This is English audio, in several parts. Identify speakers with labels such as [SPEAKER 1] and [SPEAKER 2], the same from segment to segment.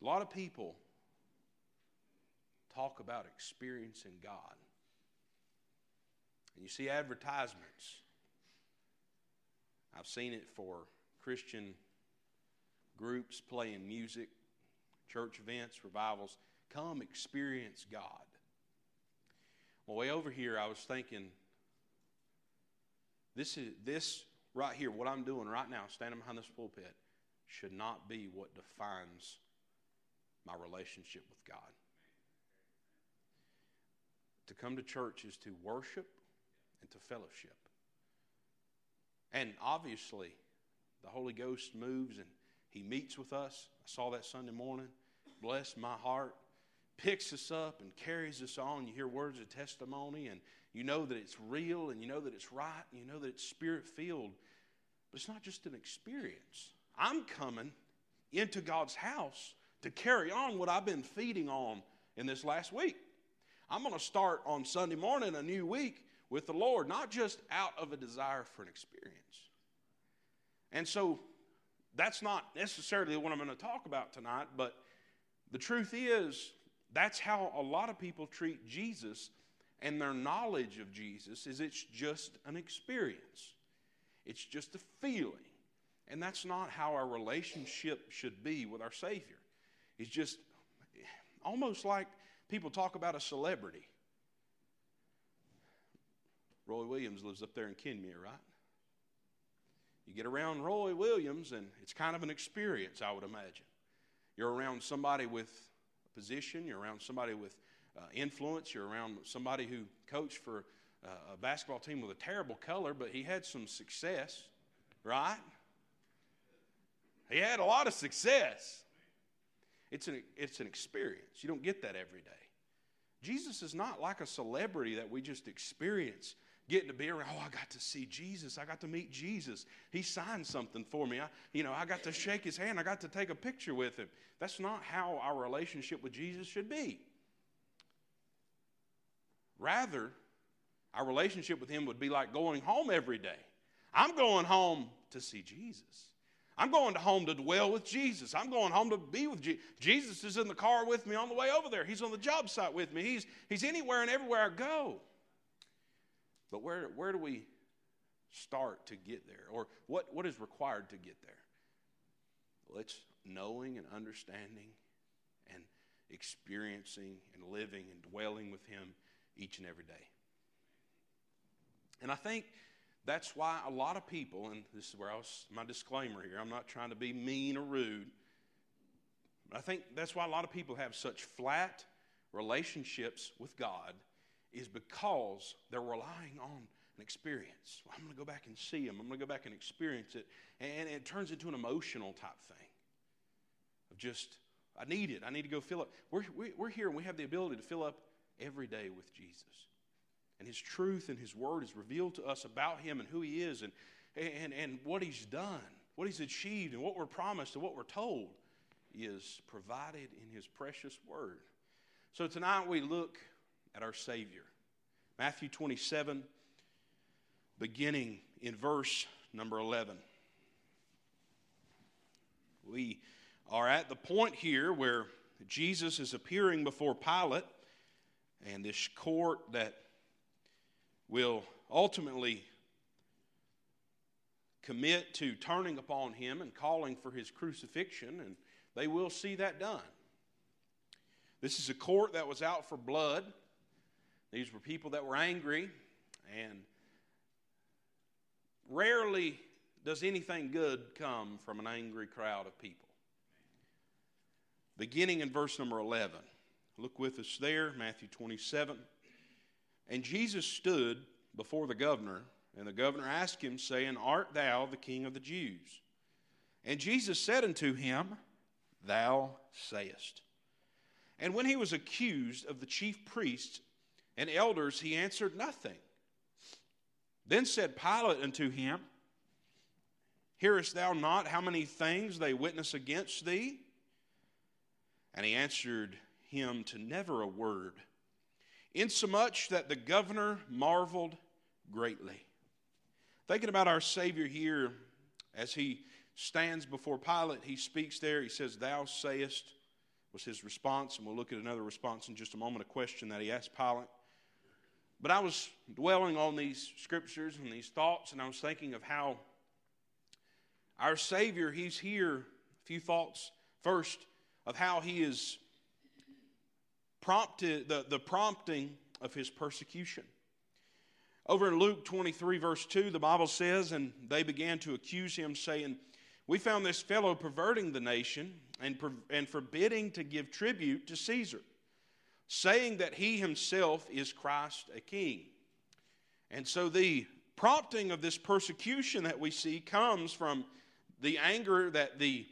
[SPEAKER 1] A lot of people talk about experiencing God. And you see advertisements. I've seen it for Christian groups playing music, church events, revivals. Come experience God. Well, way over here, I was thinking, this is this right here, what I'm doing right now, standing behind this pulpit, should not be what defines my relationship with God. To come to church is to worship and to fellowship. And obviously, the Holy Ghost moves and He meets with us. I saw that Sunday morning. Bless my heart. Picks us up and carries us on. You hear words of testimony and you know that it's real and you know that it's right and you know that it's spirit filled. But it's not just an experience. I'm coming into God's house to carry on what I've been feeding on in this last week. I'm going to start on Sunday morning a new week with the Lord, not just out of a desire for an experience. And so that's not necessarily what I'm going to talk about tonight, but the truth is that's how a lot of people treat Jesus and their knowledge of Jesus is it's just an experience. It's just a feeling. And that's not how our relationship should be with our Savior. It's just almost like people talk about a celebrity. Roy Williams lives up there in Kenmure, right? You get around Roy Williams, and it's kind of an experience, I would imagine. You're around somebody with a position, you're around somebody with uh, influence, you're around somebody who coached for uh, a basketball team with a terrible color, but he had some success, right? He had a lot of success. It's an, it's an experience. You don't get that every day. Jesus is not like a celebrity that we just experience getting to be around. Oh, I got to see Jesus. I got to meet Jesus. He signed something for me. I, you know, I got to shake his hand. I got to take a picture with him. That's not how our relationship with Jesus should be. Rather, our relationship with him would be like going home every day. I'm going home to see Jesus. I'm going to home to dwell with Jesus. I'm going home to be with Jesus. Jesus is in the car with me on the way over there. He's on the job site with me. He's, he's anywhere and everywhere I go. But where, where do we start to get there? Or what, what is required to get there? Well, it's knowing and understanding and experiencing and living and dwelling with Him each and every day. And I think that's why a lot of people, and this is where I was, my disclaimer here, I'm not trying to be mean or rude. I think that's why a lot of people have such flat relationships with God, is because they're relying on an experience. Well, I'm going to go back and see Him, I'm going to go back and experience it. And it turns into an emotional type thing of just, I need it, I need to go fill up. We're, we're here and we have the ability to fill up every day with Jesus and His truth and His Word is revealed to us about Him and who He is and, and, and what He's done, what He's achieved, and what we're promised and what we're told is provided in His precious Word. So tonight we look at our Savior. Matthew 27, beginning in verse number 11. We are at the point here where Jesus is appearing before Pilate, and this court that will ultimately commit to turning upon him and calling for his crucifixion, and they will see that done. This is a court that was out for blood. These were people that were angry, and rarely does anything good come from an angry crowd of people. Beginning in verse number 11. Look with us there, Matthew 27. And Jesus stood before the governor, and the governor asked him, saying, Art thou the king of the Jews? And Jesus said unto him, Thou sayest. And when he was accused of the chief priests and elders, he answered nothing. Then said Pilate unto him, Hearest thou not how many things they witness against thee? And he answered him to never a word insomuch that the governor marveled greatly. Thinking about our Savior here as he stands before Pilate, he speaks there, he says, Thou sayest, was his response, and we'll look at another response in just a moment, a question that he asked Pilate. But I was dwelling on these scriptures and these thoughts, and I was thinking of how our Savior, He's here. A few thoughts. First, of how He is prompted, the, the prompting of His persecution. Over in Luke 23, verse 2, the Bible says, And they began to accuse him, saying, We found this fellow perverting the nation and, and forbidding to give tribute to Caesar, saying that he himself is Christ a king. And so the prompting of this persecution that we see comes from the anger that the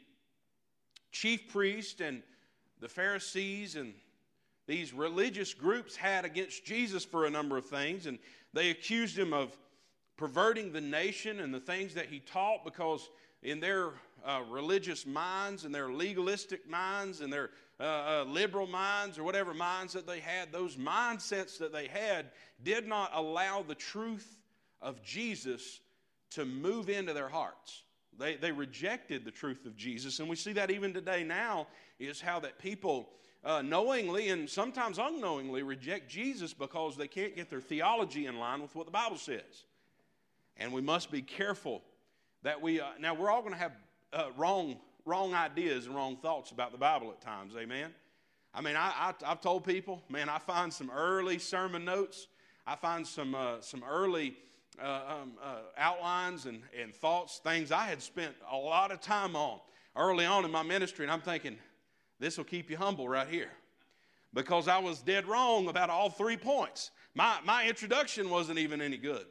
[SPEAKER 1] chief priest and the Pharisees and these religious groups had against Jesus for a number of things. And they accused him of perverting the nation and the things that he taught because, in their uh, religious minds and their legalistic minds and their uh, uh, liberal minds or whatever minds that they had, those mindsets that they had did not allow the truth of Jesus to move into their hearts. They, they rejected the truth of Jesus. And we see that even today now is how that people uh, knowingly and sometimes unknowingly reject Jesus because they can't get their theology in line with what the Bible says. And we must be careful that we, uh, now we're all going to have uh, wrong, wrong ideas and wrong thoughts about the Bible at times, amen? I mean, I, I, have told people, man, I find some early sermon notes, I find some, uh, some early uh, um, uh, outlines and, and thoughts, things I had spent a lot of time on early on in my ministry, and I'm thinking, this will keep you humble right here. Because I was dead wrong about all three points. My, my introduction wasn't even any good.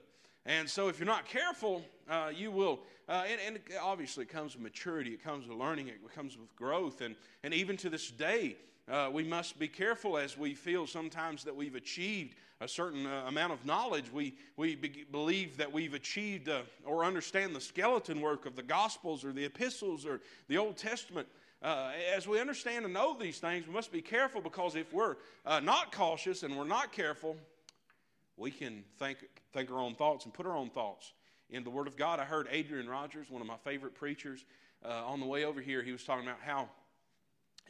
[SPEAKER 1] And so, if you're not careful, uh, you will. Uh, and, and, obviously, it comes with maturity, it comes with learning, it comes with growth. And, and even to this day, uh, we must be careful as we feel sometimes that we've achieved a certain uh, amount of knowledge. We, we be- believe that we've achieved uh, or understand the skeleton work of the Gospels or the epistles or the Old Testament. Uh, as we understand and know these things, we must be careful because if we're uh, not cautious and we're not careful, we can think, think our own thoughts and put our own thoughts in the Word of God. I heard Adrian Rogers, one of my favorite preachers, uh, on the way over here, he was talking about how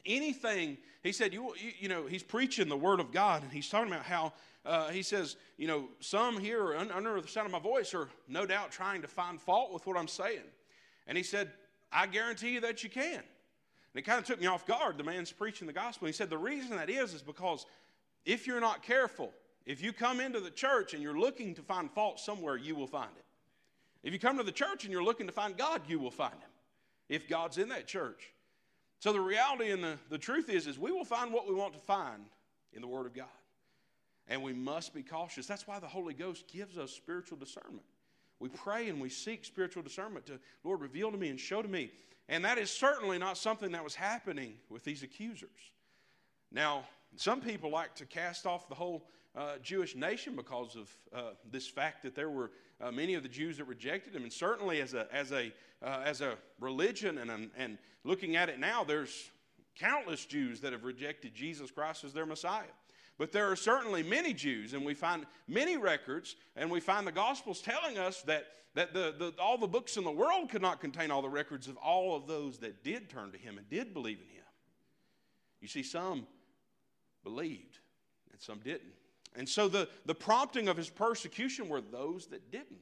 [SPEAKER 1] anything, he said, you, you, you, know, he's preaching the Word of God, and he's talking about how, uh, he says, you know, some here under the sound of my voice are no doubt trying to find fault with what I'm saying. And he said, I guarantee you that you can. And it kind of took me off guard. The man's preaching the gospel. He said, the reason that is, is because if you're not careful, if you come into the church and you're looking to find fault somewhere, you will find it. If you come to the church and you're looking to find God, you will find him. If God's in that church. So the reality and the, the truth is, is we will find what we want to find in the Word of God. And we must be cautious. That's why the Holy Ghost gives us spiritual discernment. We pray and we seek spiritual discernment to, Lord, reveal to me and show to me. And that is certainly not something that was happening with these accusers. Now, some people like to cast off the whole uh, Jewish nation because of uh, this fact that there were uh, many of the Jews that rejected him. And certainly, as a, as a, uh, as a religion, and, and looking at it now, there's countless Jews that have rejected Jesus Christ as their Messiah. But there are certainly many Jews, and we find many records, and we find the Gospels telling us that, that the, the, all the books in the world could not contain all the records of all of those that did turn to Him and did believe in Him. You see, some believed, and some didn't. And so the, the prompting of his persecution were those that didn't.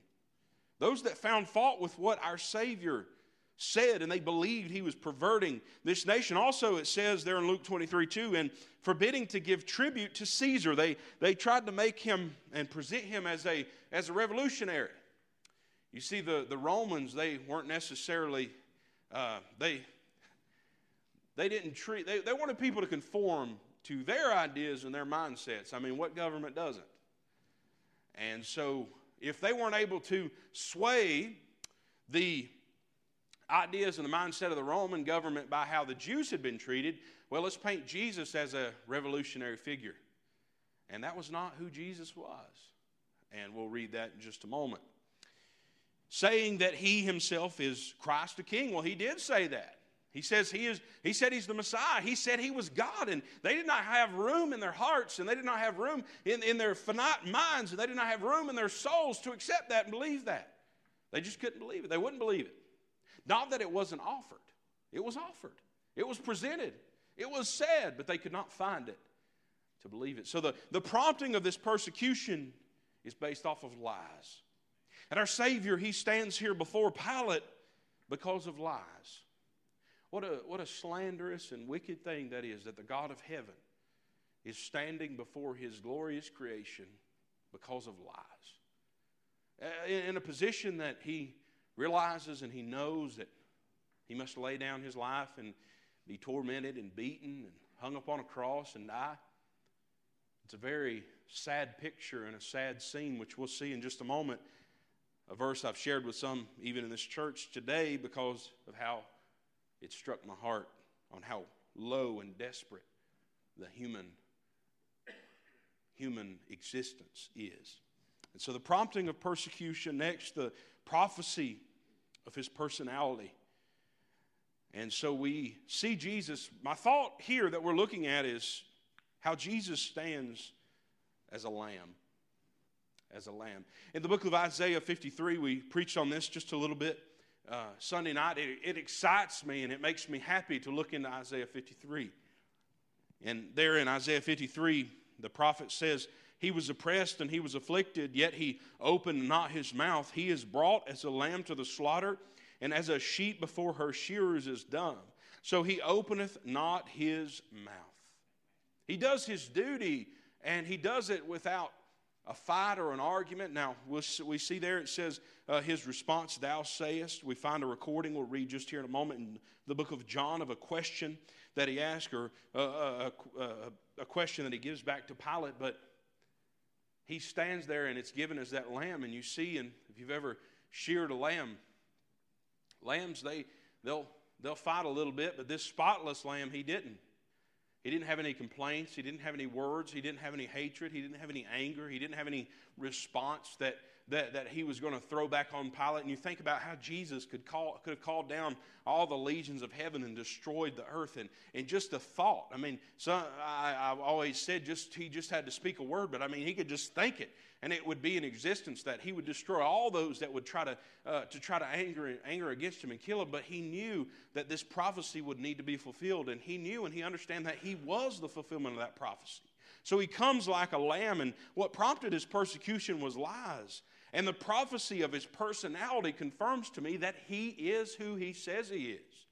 [SPEAKER 1] Those that found fault with what our Savior said, and they believed he was perverting this nation. Also, it says there in Luke 23 2, and forbidding to give tribute to Caesar. They, they tried to make him and present him as a, as a revolutionary. You see, the, the Romans, they weren't necessarily, uh, they, they didn't treat, they, they wanted people to conform to their ideas and their mindsets. I mean, what government doesn't? And so, if they weren't able to sway the ideas and the mindset of the Roman government by how the Jews had been treated, well, let's paint Jesus as a revolutionary figure. And that was not who Jesus was. And we'll read that in just a moment. Saying that he himself is Christ the King. Well, he did say that. He says he is, he said he's the Messiah. He said he was God. And they did not have room in their hearts and they did not have room in, in their finite minds and they did not have room in their souls to accept that and believe that. They just couldn't believe it. They wouldn't believe it. Not that it wasn't offered, it was offered, it was presented. It was said, but they could not find it to believe it. So the, the prompting of this persecution is based off of lies. And our Savior, he stands here before Pilate because of lies. What a, what a slanderous and wicked thing that is that the God of heaven is standing before his glorious creation because of lies. In a position that he realizes and he knows that he must lay down his life and be tormented and beaten and hung upon a cross and die. It's a very sad picture and a sad scene, which we'll see in just a moment. A verse I've shared with some, even in this church today, because of how it struck my heart on how low and desperate the human human existence is. And so the prompting of persecution, next, the prophecy of his personality. And so we see Jesus. My thought here that we're looking at is how Jesus stands as a lamb. As a lamb. In the book of Isaiah 53, we preached on this just a little bit uh, Sunday night. It, it excites me and it makes me happy to look into Isaiah 53. And there in Isaiah 53, the prophet says, He was oppressed and he was afflicted, yet he opened not his mouth. He is brought as a lamb to the slaughter, and as a sheep before her shearers is dumb. So he openeth not his mouth. He does his duty, and he does it without a fight or an argument. Now, we see there it says uh, his response, Thou sayest. We find a recording we'll read just here in a moment in the book of John of a question that he asked, or uh, a, a, a question that he gives back to Pilate. But he stands there and it's given as that lamb. And you see, and if you've ever sheared a lamb, lambs, they, they'll, they'll fight a little bit, but this spotless lamb, he didn't. He didn't have any complaints. He didn't have any words. He didn't have any hatred. He didn't have any anger. He didn't have any response that that, that he was going to throw back on Pilate. And you think about how Jesus could, call, could have called down all the legions of heaven and destroyed the earth. And, and just the thought, I mean, I, I've always said just he just had to speak a word, but I mean, he could just think it. And it would be in existence that he would destroy all those that would try to, uh, to try to anger, anger against him and kill him. But he knew that this prophecy would need to be fulfilled. And he knew and he understood that he was the fulfillment of that prophecy. So he comes like a lamb, and what prompted his persecution was lies. And the prophecy of his personality confirms to me that he is who he says he is.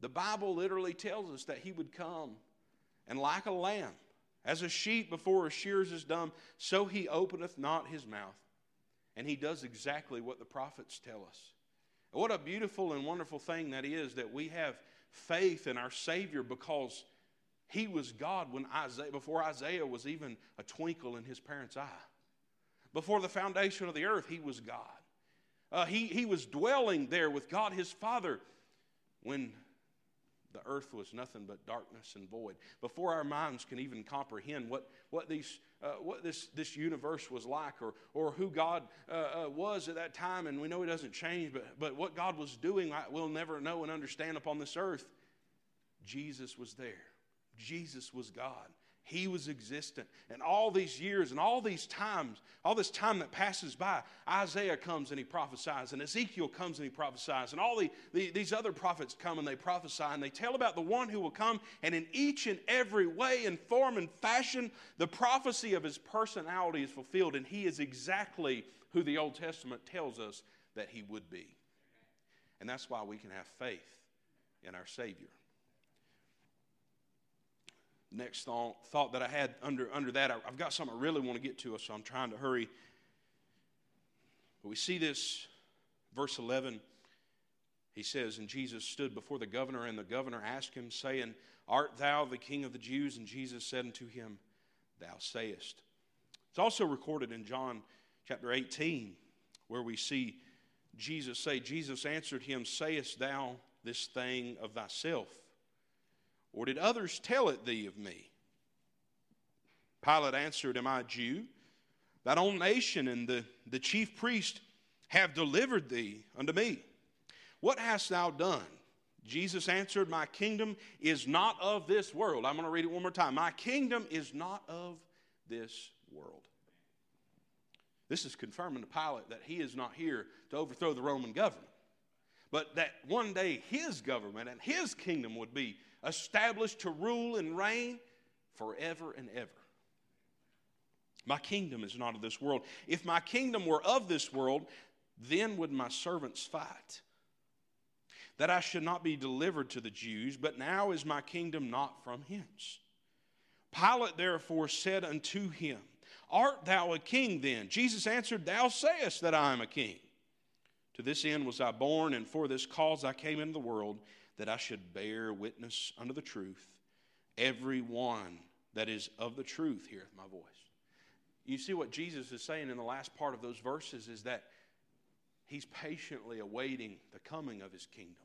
[SPEAKER 1] The Bible literally tells us that he would come and like a lamb, as a sheep before a shears is dumb, so he openeth not his mouth. And he does exactly what the prophets tell us. What a beautiful and wonderful thing that is that we have faith in our Savior because he was God when Isaiah, before Isaiah was even a twinkle in his parents' eye. Before the foundation of the earth, he was God. Uh, he, he was dwelling there with God his Father when the earth was nothing but darkness and void. Before our minds can even comprehend what, what, these, uh, what this, this universe was like or, or who God uh, uh, was at that time, and we know it doesn't change, but, but what God was doing, we'll never know and understand upon this earth. Jesus was there. Jesus was God. He was existent. And all these years and all these times, all this time that passes by, Isaiah comes and he prophesies, and Ezekiel comes and he prophesies, and all the, the, these other prophets come and they prophesy, and they tell about the one who will come, and in each and every way and form and fashion, the prophecy of his personality is fulfilled, and he is exactly who the Old Testament tells us that he would be. And that's why we can have faith in our Savior next thought, thought that I had under, under that, I, I've got something I really want to get to, so I'm trying to hurry. But we see this, verse 11. He says, And Jesus stood before the governor, and the governor asked him, saying, Art thou the king of the Jews? And Jesus said unto him, Thou sayest. It's also recorded in John chapter 18, where we see Jesus say, Jesus answered him, Sayest thou this thing of thyself? Or did others tell it thee of me? Pilate answered, Am I a Jew? Thine own nation and the, the chief priest have delivered thee unto me. What hast thou done? Jesus answered, My kingdom is not of this world. I'm going to read it one more time. My kingdom is not of this world. This is confirming to Pilate that he is not here to overthrow the Roman government. but that one day his government and his kingdom would be established to rule and reign forever and ever. My kingdom is not of this world. If my kingdom were of this world, then would my servants fight, that I should not be delivered to the Jews, but now is my kingdom not from hence. Pilate therefore said unto him, Art thou a king then? Jesus answered, Thou sayest that I am a king. To this end was I born, and for this cause I came into the world, that I should bear witness unto the truth. Every one that is of the truth heareth my voice. You see what Jesus is saying in the last part of those verses is that he's patiently awaiting the coming of his kingdom.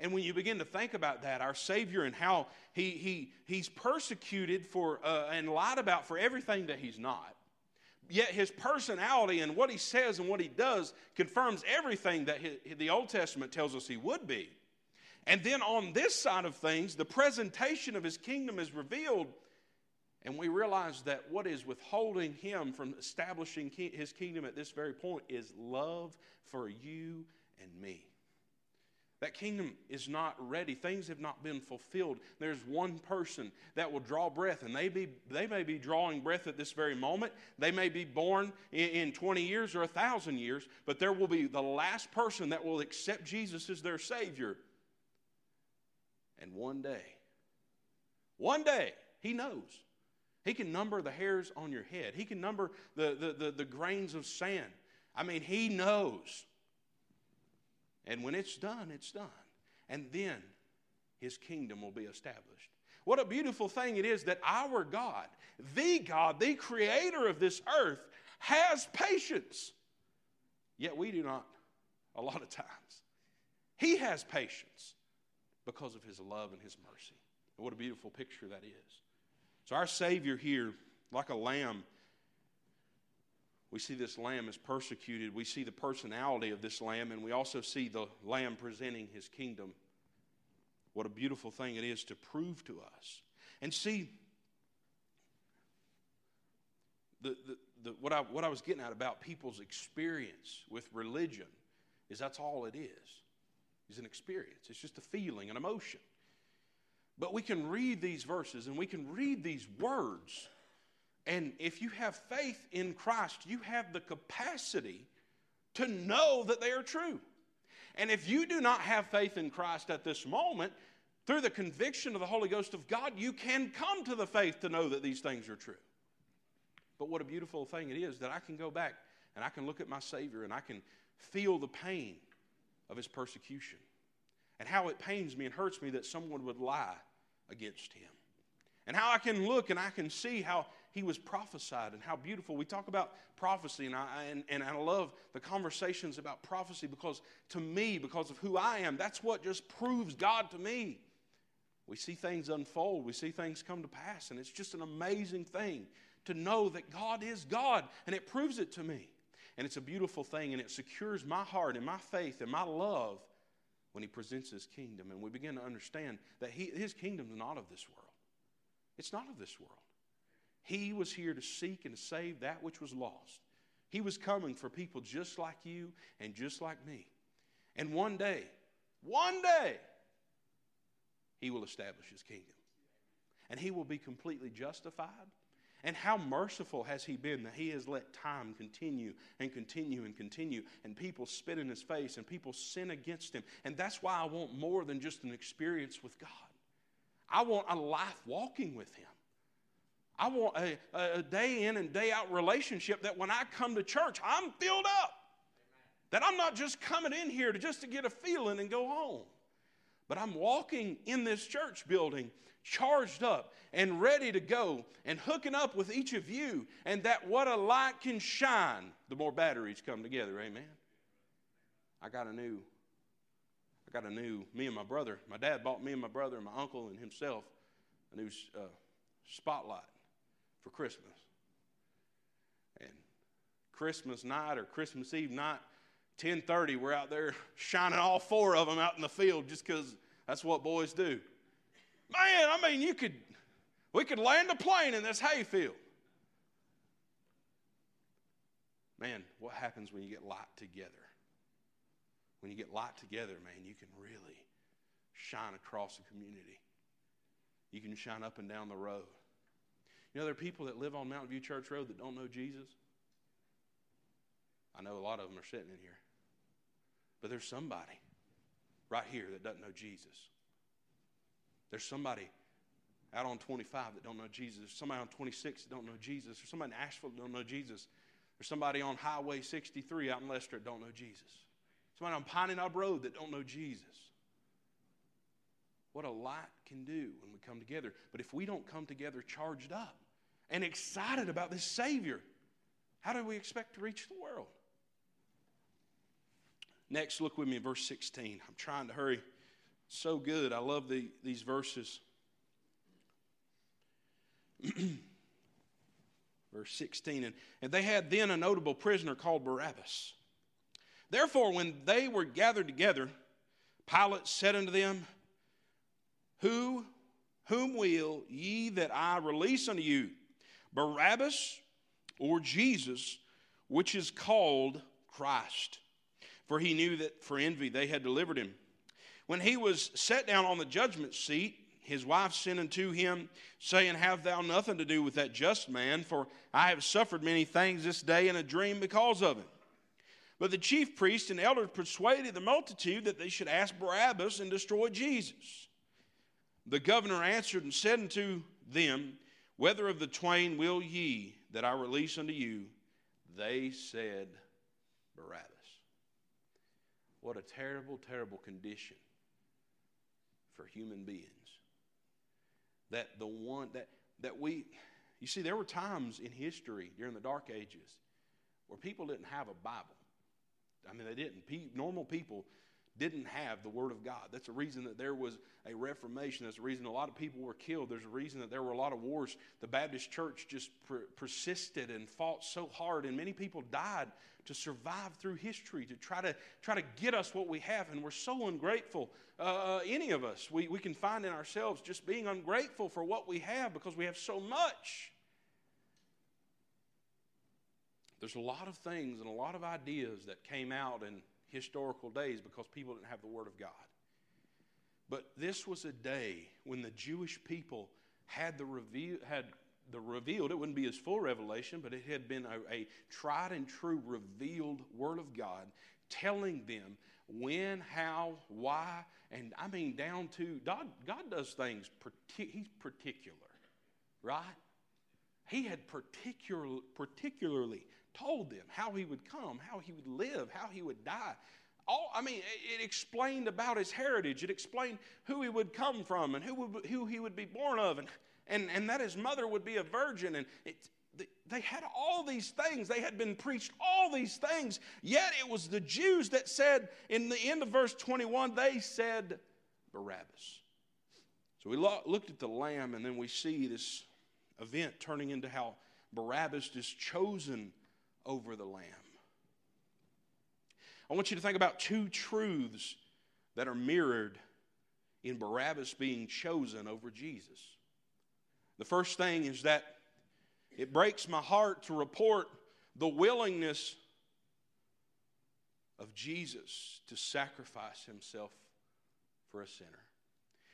[SPEAKER 1] And when you begin to think about that, our Savior and how he, he, he's persecuted for uh, and lied about for everything that he's not, yet his personality and what he says and what he does confirms everything that his, the Old Testament tells us he would be. And then on this side of things, the presentation of his kingdom is revealed and we realize that what is withholding him from establishing his kingdom at this very point is love for you and me. That kingdom is not ready. Things have not been fulfilled. There's one person that will draw breath, and they, be, they may be drawing breath at this very moment. They may be born in, in 20 years or a thousand years, but there will be the last person that will accept Jesus as their Savior. And one day, one day, He knows he can number the hairs on your head. He can number the, the, the, the, grains of sand. I mean, He knows. And when it's done, it's done. And then His kingdom will be established. What a beautiful thing it is that our God, the God, the creator of this earth, has patience. Yet we do not a lot of times. He has patience because of His love and His mercy. And what a beautiful picture that is. So, our Savior here, like a lamb, we see this lamb is persecuted. We see the personality of this lamb, and we also see the lamb presenting his kingdom. What a beautiful thing it is to prove to us. And see, the, the, the, what, I, what I was getting at about people's experience with religion is that's all it is. It's an experience. It's just a feeling, an emotion. But we can read these verses and we can read these words. And if you have faith in Christ, you have the capacity to know that they are true. And if you do not have faith in Christ at this moment, through the conviction of the Holy Ghost of God, you can come to the faith to know that these things are true. But what a beautiful thing it is that I can go back and I can look at my Savior and I can feel the pain of his persecution and how it pains me and hurts me that someone would lie against him. And how I can look and I can see how he was prophesied and how beautiful. We talk about prophecy, and I, and, and I love the conversations about prophecy because to me, because of who I am, that's what just proves God to me. We see things unfold, we see things come to pass, and it's just an amazing thing to know that God is God, and it proves it to me. And it's a beautiful thing, and it secures my heart and my faith and my love when he presents his kingdom. And we begin to understand that he, his kingdom is not of this world. It's not of this world. He was here to seek and to save that which was lost. He was coming for people just like you and just like me. And one day, one day, he will establish his kingdom. And he will be completely justified and how merciful has He been that He has let time continue and continue and continue, and people spit in His face and people sin against Him. And that's why I want more than just an experience with God. I want a life walking with Him. I want a, a day in and day out relationship that when I come to church, I'm filled up. That I'm not just coming in here to just to get a feeling and go home. But I'm walking in this church building charged up and ready to go and hooking up with each of you, and that what a light can shine, the more batteries come together. Amen. I got a new, I got a new, me and my brother, my dad bought me and my brother and my uncle and himself a new uh, spotlight for Christmas. And Christmas night or Christmas Eve night, 10:30, we're out there shining all four of them out in the field just because that's what boys do. Man, I mean, you could, we could land a plane in this hayfield. Man, what happens when you get light together? when you get light together, man, you can really shine across the community. You can shine up and down the road. You know, there are people that live on Mountain View Church Road that don't know Jesus. I know a lot of them are sitting in here. But there's somebody right here that doesn't know Jesus. There's somebody out on 25 that don't know Jesus. There's somebody on 26 that don't know Jesus. There's somebody in Asheville that don't know Jesus. There's somebody on Highway 63 out in Leicester that don't know Jesus. Somebody on Piney Knob Road that don't know Jesus. What a light can do when we come together. But if we don't come together charged up and excited about this Savior, how do we expect to reach the world? Next, look with me in verse 16. I'm trying to hurry. So good. I love the, these verses. Verse 16. And, and they had then a notable prisoner called Barabbas. Therefore, when they were gathered together, Pilate said unto them, Who, whom will ye that I release unto you? Barabbas or Jesus, which is called Christ? For he knew that for envy they had delivered him. When he was set down on the judgment seat, his wife sent unto him, saying, Have thou nothing to do with that just man, for I have suffered many things this day in a dream because of it. But the chief priests and elders persuaded the multitude that they should ask Barabbas and destroy Jesus. The governor answered and said unto them, Whether of the twain will ye that I release unto you? They said, Barabbas. What a terrible, terrible condition for human beings. That the one that that we you see there were times in history during the dark ages where people didn't have a Bible. I mean they didn't. normal people didn't have the Word of God. That's the reason that there was a Reformation. That's the reason a lot of people were killed. There's a reason that there were a lot of wars. The Baptist church just per- persisted and fought so hard, and many people died to survive through history, to try to, try to get us what we have. And we're so ungrateful. Uh, uh any of us, we, we can find in ourselves just being ungrateful for what we have because we have so much. There's a lot of things and a lot of ideas that came out in historical days because people didn't have the Word of God. But this was a day when the Jewish people had the reveal, had the revealed. It wouldn't be his full revelation, but it had been a, a tried and true revealed Word of God telling them when, how, why, and I mean down to God. God does things. He's particular, right? He had particular, particularly told them how he would come, how he would live, how he would die. All, I mean, it explained about his heritage. It explained who he would come from and who, would, who he would be born of, and, and, and that his mother would be a virgin. And it, they had all these things. They had been preached all these things. Yet it was the Jews that said, in the end of verse 21, they said Barabbas. So we looked at the lamb, and then we see this event turning into how Barabbas is chosen over the lamb. I want you to think about two truths that are mirrored in Barabbas being chosen over Jesus. The first thing is that it breaks my heart to report the willingness of Jesus to sacrifice himself for a sinner.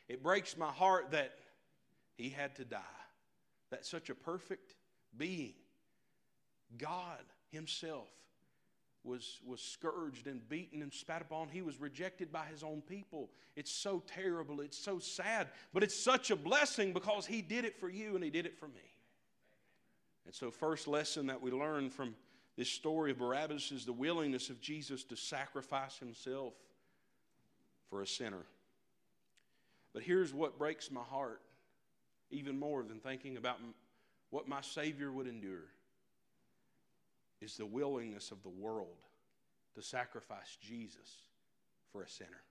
[SPEAKER 1] It breaks my heart that he had to die, that such a perfect being, God Himself, was, was scourged and beaten and spat upon. He was rejected by his own people. It's so terrible. It's so sad. But it's such a blessing because he did it for you and he did it for me. And so, first lesson that we learn from this story of Barabbas is the willingness of Jesus to sacrifice himself for a sinner. But here's what breaks my heart even more than thinking about what my Savior would endure is the willingness of the world to sacrifice Jesus for a sinner.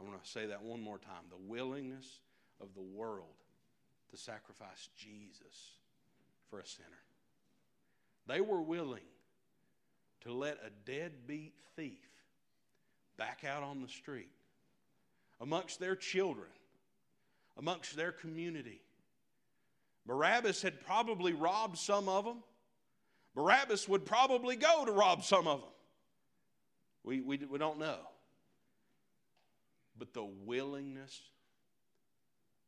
[SPEAKER 1] I want to say that one more time. The willingness of the world to sacrifice Jesus for a sinner. They were willing to let a deadbeat thief back out on the street amongst their children, amongst their community. Barabbas had probably robbed some of them. Barabbas would probably go to rob some of them. We, we, we don't know. But the willingness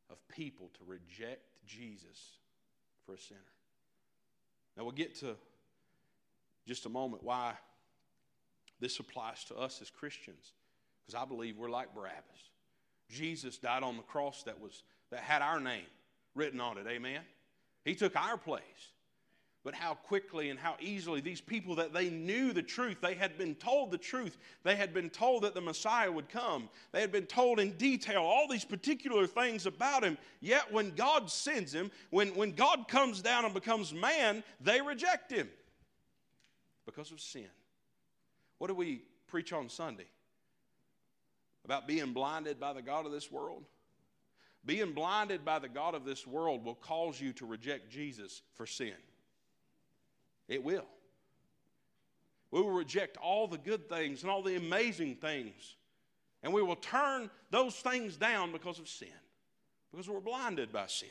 [SPEAKER 1] of people to reject Jesus for a sinner. Now we'll get to just a moment why this applies to us as Christians, because I believe we're like Barabbas. Jesus died on the cross that was that had our name written on it. Amen. He took our place. But how quickly and how easily these people that they knew the truth, they had been told the truth, they had been told that the Messiah would come, they had been told in detail all these particular things about him. Yet when God sends him, when, when God comes down and becomes man, they reject him because of sin. What do we preach on Sunday? About being blinded by the God of this world? Being blinded by the God of this world will cause you to reject Jesus for sin. It will. We will reject all the good things and all the amazing things. And we will turn those things down because of sin, because we're blinded by sin.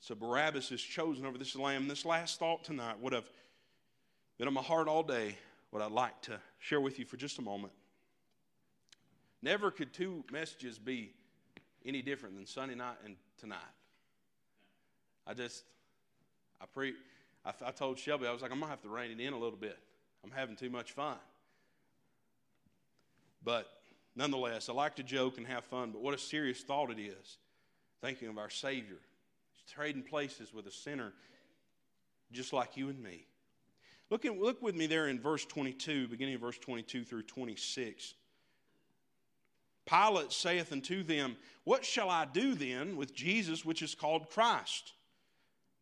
[SPEAKER 1] So Barabbas is chosen over this lamb. This last thought tonight would have been on my heart all day, what I'd like to share with you for just a moment. Never could two messages be any different than Sunday night and tonight. I just, I pre, I, I told Shelby, I was like, I'm going to have to rein it in a little bit. I'm having too much fun. But nonetheless, I like to joke and have fun, but what a serious thought it is thinking of our Savior. He's trading places with a sinner just like you and me. Look, at, look with me there in verse 22, beginning of verse 22 through 26. Pilate saith unto them, What shall I do then with Jesus, which is called Christ?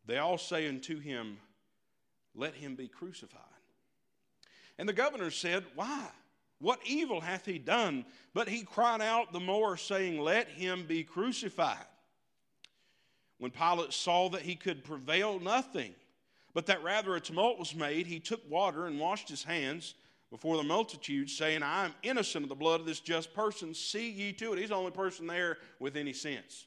[SPEAKER 1] They all say unto him, let him be crucified. And the governor said, Why? What evil hath he done? But he cried out the more, saying, Let him be crucified. When Pilate saw that he could prevail nothing, but that rather a tumult was made, he took water and washed his hands before the multitude, saying, I am innocent of the blood of this just person. See ye to it. He's the only person there with any sense.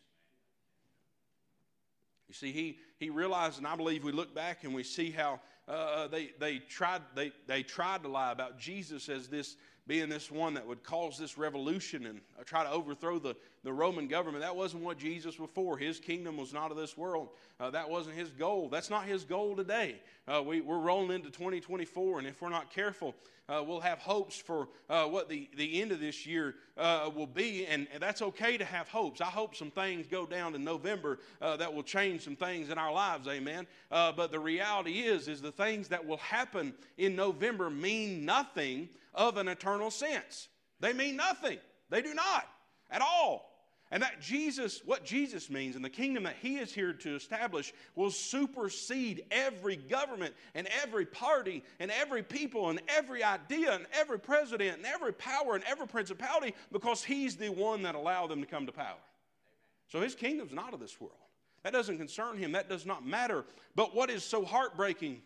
[SPEAKER 1] You see, he, he realized, and I believe we look back and we see how uh, uh, they, they, tried, they, they tried to lie about Jesus as this being this one that would cause this revolution and uh, try to overthrow the, the Roman government. That wasn't what Jesus was for. His kingdom was not of this world. Uh, that wasn't his goal. That's not his goal today. Uh, we, we're rolling into 2024, and if we're not careful, uh, we'll have hopes for uh, what the, the end of this year uh, will be, and, that's okay to have hopes. I hope some things go down in November uh, that will change some things in our lives, amen. But the reality is, is the things that will happen in November mean nothing of an eternal sense. They mean nothing. They do not at all. And that Jesus, what Jesus means and the kingdom that he is here to establish will supersede every government and every party and every people and every idea and every president and every power and every principality because he's the one that allowed them to come to power. So his kingdom's not of this world. That doesn't concern him. That does not matter. But what is so heartbreaking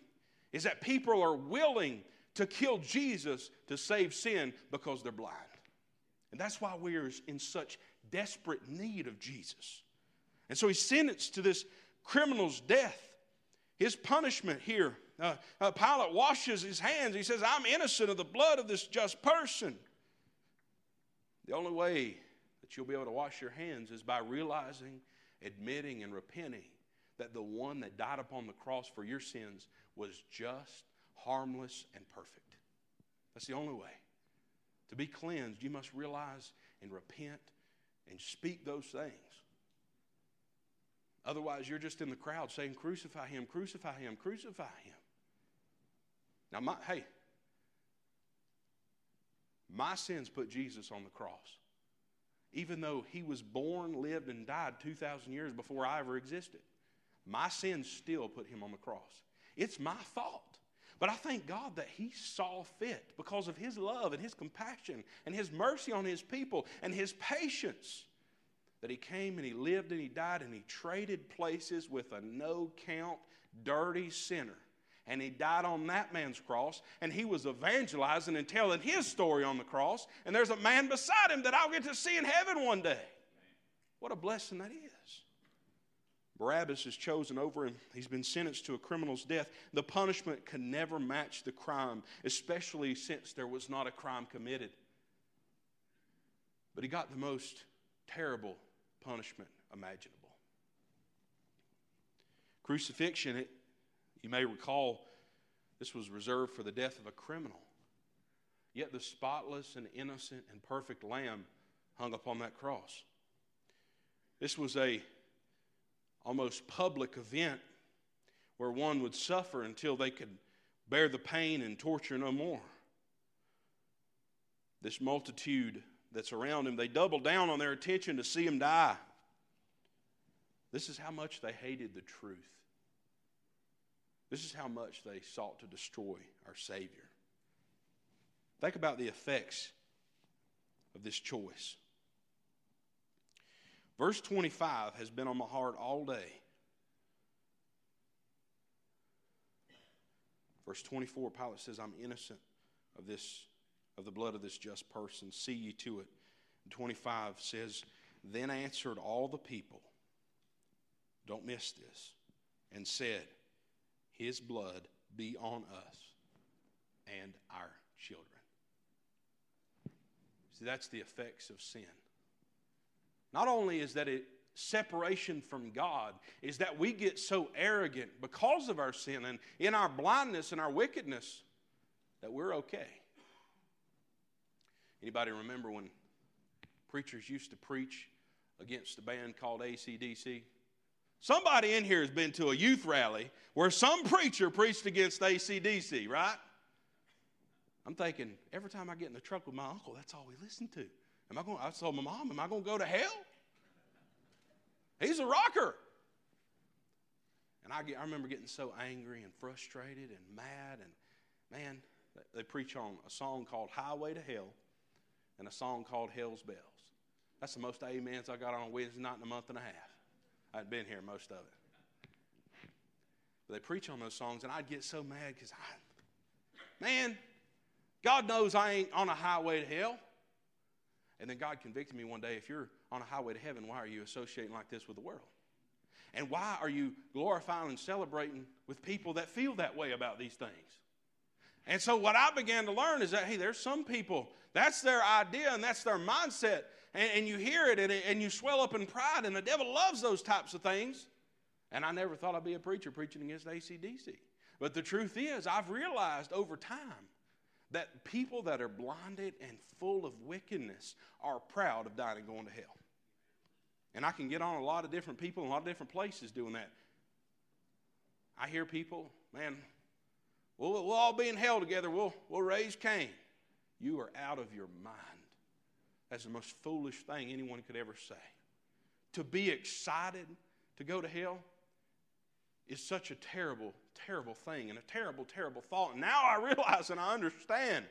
[SPEAKER 1] is that people are willing to kill Jesus to save sin because they're blind. And that's why we're in such desperate need of Jesus. And so he's sentenced to this criminal's death. His punishment here, uh, uh, Pilate washes his hands. He says, I'm innocent of the blood of this just person. The only way that you'll be able to wash your hands is by realizing, admitting, and repenting that the one that died upon the cross for your sins was just, harmless, and perfect. That's the only way. To be cleansed, you must realize and repent and speak those things. Otherwise, you're just in the crowd saying, Crucify him, crucify him, crucify him. Now, my, hey, my sins put Jesus on the cross. Even though he was born, lived, and died 2,000 years before I ever existed, my sins still put him on the cross. It's my fault. But I thank God that He saw fit because of His love and His compassion and His mercy on His people and His patience that He came and He lived and He died and He traded places with a no count, dirty sinner. And He died on that man's cross and He was evangelizing and telling His story on the cross. And there's a man beside Him that I'll get to see in heaven one day. What a blessing that is. Barabbas is chosen over him. He's been sentenced to a criminal's death. The punishment can never match the crime, especially since there was not a crime committed. But he got the most terrible punishment imaginable. Crucifixion, it, you may recall, this was reserved for the death of a criminal. Yet the spotless and innocent and perfect lamb hung upon that cross. This was a almost public event where one would suffer until they could bear the pain and torture no more. This multitude that's around him, they doubled down on their attention to see him die. This is how much they hated the truth. This is how much they sought to destroy our Savior. Think about the effects of this choice. Verse 25 has been on my heart all day. Verse 24, Pilate says, I'm innocent of this, of the blood of this just person. See ye to it. And 25 says, Then answered all the people, don't miss this, and said, His blood be on us and our children. See, that's the effects of sin. Not only is that it separation from God, is that we get so arrogant because of our sin and in our blindness and our wickedness that we're okay. Anybody remember when preachers used to preach against a band called ACDC? Somebody in here has been to a youth rally where some preacher preached against ACDC, right? I'm thinking, every time I get in the truck with my uncle, that's all we listen to. Am I going? I told my mom, "Am I going to go to hell?" He's a rocker. And I, get, I remember getting so angry and frustrated and mad. And man, they preach on a song called Highway to Hell and a song called Hell's Bells. That's the most amens I got on Wednesday night in a month and a half. I'd been here most of it. But they preach on those songs, and I'd get so mad because I, man, God knows I ain't on a highway to hell. And then God convicted me one day if you're on a highway to heaven, why are you associating like this with the world? And why are you glorifying and celebrating with people that feel that way about these things? And so, what I began to learn is that, hey, there's some people, that's their idea and that's their mindset. And, and you hear it and, and you swell up in pride, and the devil loves those types of things. And I never thought I'd be a preacher preaching against ACDC. But the truth is, I've realized over time that people that are blinded and full of wickedness are proud of dying and going to hell. And I can get on a lot of different people in a lot of different places doing that. I hear people, man, we'll, we'll all be in hell together. We'll, we'll raise Cain. You are out of your mind. That's the most foolish thing anyone could ever say. To be excited to go to hell is such a terrible, terrible thing and a terrible, terrible thought. And now I realize and I understand,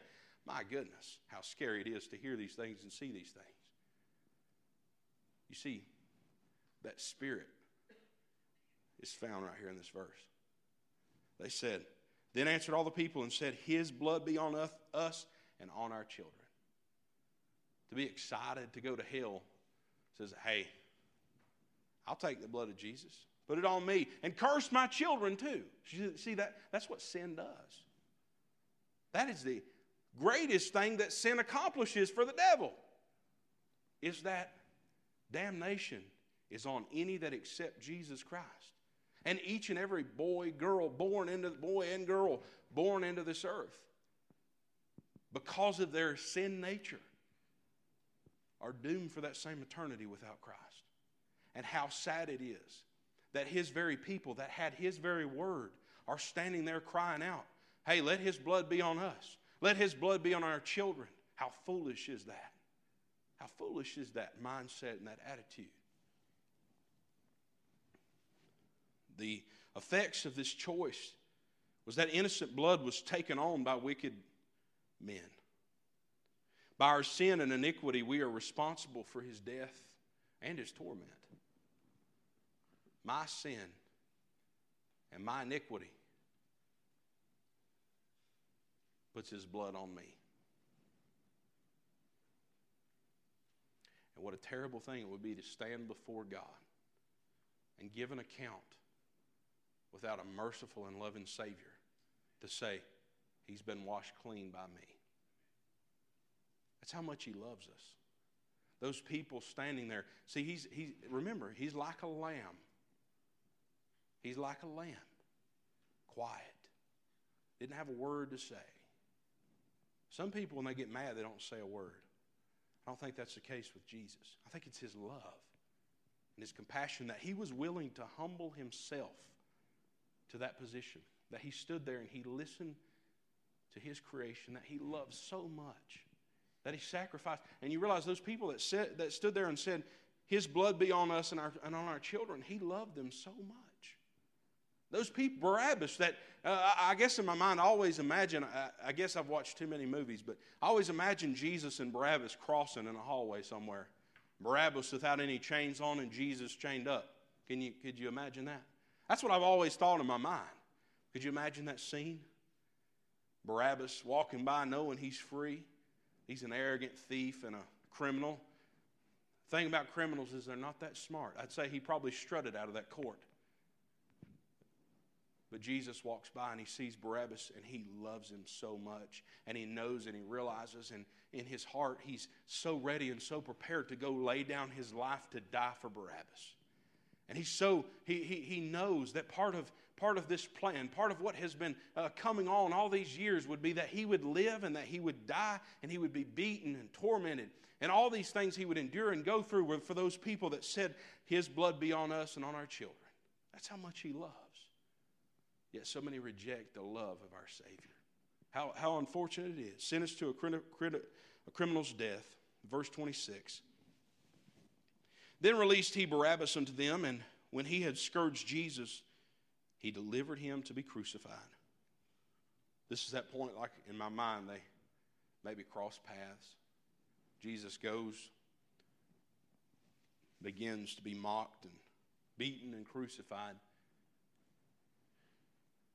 [SPEAKER 1] my goodness, how scary it is to hear these things and see these things. You see, that spirit is found right here in this verse. They said, Then answered all the people and said, His blood be on us and on our children. To be excited to go to hell says, Hey, I'll take the blood of Jesus. Put it on me. And curse my children too. See, that, that's what sin does. That is the greatest thing that sin accomplishes for the devil. Is that damnation is on any that accept Jesus Christ. And each and every boy, girl born into boy and girl born into this earth because of their sin nature are doomed for that same eternity without Christ. And how sad it is that his very people that had his very word are standing there crying out, Hey, let his blood be on us. Let his blood be on our children. How foolish is that? How foolish is that mindset and that attitude? The effects of this choice was that innocent blood was taken on by wicked men. By our sin and iniquity, we are responsible for his death and his torment my sin and my iniquity puts his blood on me. And what a terrible thing it would be to stand before God and give an account without a merciful and loving Savior to say, He's been washed clean by me. That's how much He loves us. Those people standing there. See, he's, he's remember, He's like a lamb. He's like a lamb, quiet. Didn't have a word to say. Some people, when they get mad, they don't say a word. I don't think that's the case with Jesus. I think it's His love and His compassion that He was willing to humble Himself to that position, that He stood there and He listened to His creation, that He loved so much, that He sacrificed. And you realize those people that, said, that stood there and said, His blood be on us and, our, and on our children, He loved them so much. Those people, Barabbas, that uh, I guess in my mind, I always imagine, I, I, guess I've watched too many movies, but I always imagine Jesus and Barabbas crossing in a hallway somewhere. Barabbas without any chains on and Jesus chained up. Can you, could you imagine that? That's what I've always thought in my mind. Could you imagine that scene? Barabbas walking by knowing he's free. He's an arrogant thief and a criminal. The thing about criminals is they're not that smart. I'd say he probably strutted out of that court. But Jesus walks by and he sees Barabbas and he loves him so much. And he knows and he realizes, and in his heart, he's so ready and so prepared to go lay down his life to die for Barabbas. And he's so, he, he, he knows that part of, part of this plan, part of what has been uh, coming on all these years would be that he would live and that he would die and he would be beaten and tormented. And all these things he would endure and go through were for those people that said, His blood be on us and on our children. That's how much he loves. Yet so many reject the love of our Savior. How, how unfortunate it is. Sentenced to a, criti- criti- a criminal's death. Verse 26. Then released he Barabbas unto them, and when he had scourged Jesus, he delivered him to be crucified. This is that point, like in my mind, they maybe cross paths. Jesus goes, begins to be mocked and beaten and crucified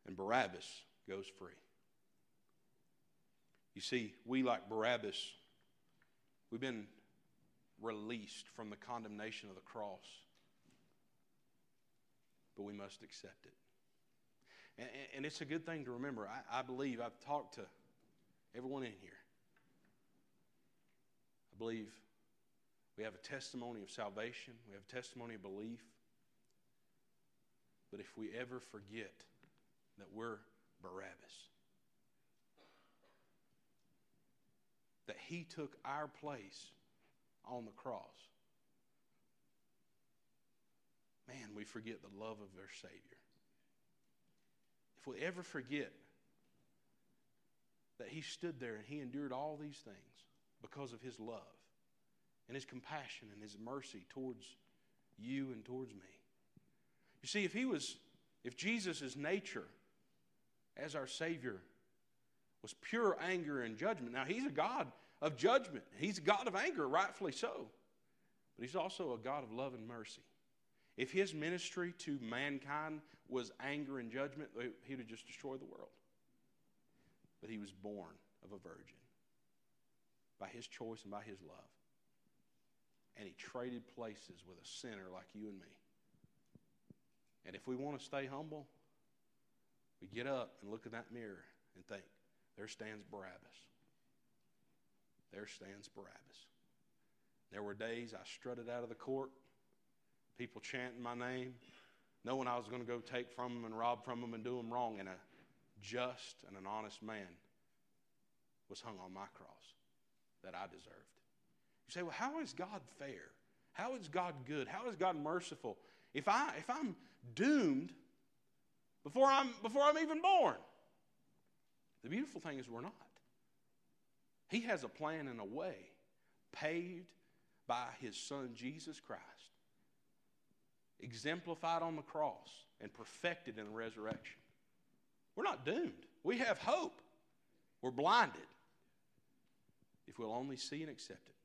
[SPEAKER 1] and Barabbas goes free. You see, we, like Barabbas, we've been released from the condemnation of the cross, but we must accept it. And, and it's a good thing to remember. I, I believe, I've talked to everyone in here. I believe we have a testimony of salvation, we have a testimony of belief. But if we ever forget that we're Barabbas. That he took our place on the cross. Man, we forget the love of our Savior. If we ever forget that he stood there and he endured all these things because of his love and his compassion and his mercy towards you and towards me. You see, if he was, if Jesus' nature as our Savior was pure anger and judgment. Now, He's a God of judgment, He's a God of anger, rightfully so. But He's also a God of love and mercy. If His ministry to mankind was anger and judgment, He would have just destroyed the world. But He was born of a virgin by His choice and by His love. And He traded places with a sinner like you and me. And if we want to stay humble, we get up and look in that mirror and think, there stands Barabbas. There stands Barabbas. There were days I strutted out of the court, people chanting my name, knowing I was going to go take from them and rob from them and do them wrong, and a just and an honest man was hung on my cross that I deserved. You say, well, how is God fair? How is God good? How is God merciful? If, I, if I'm doomed before I'm, before I'm even born. The beautiful thing is, we're not. He has a plan and a way paved by his son Jesus Christ, exemplified on the cross, and perfected in the resurrection. We're not doomed. We have hope. We're blinded if we'll only see and accept it.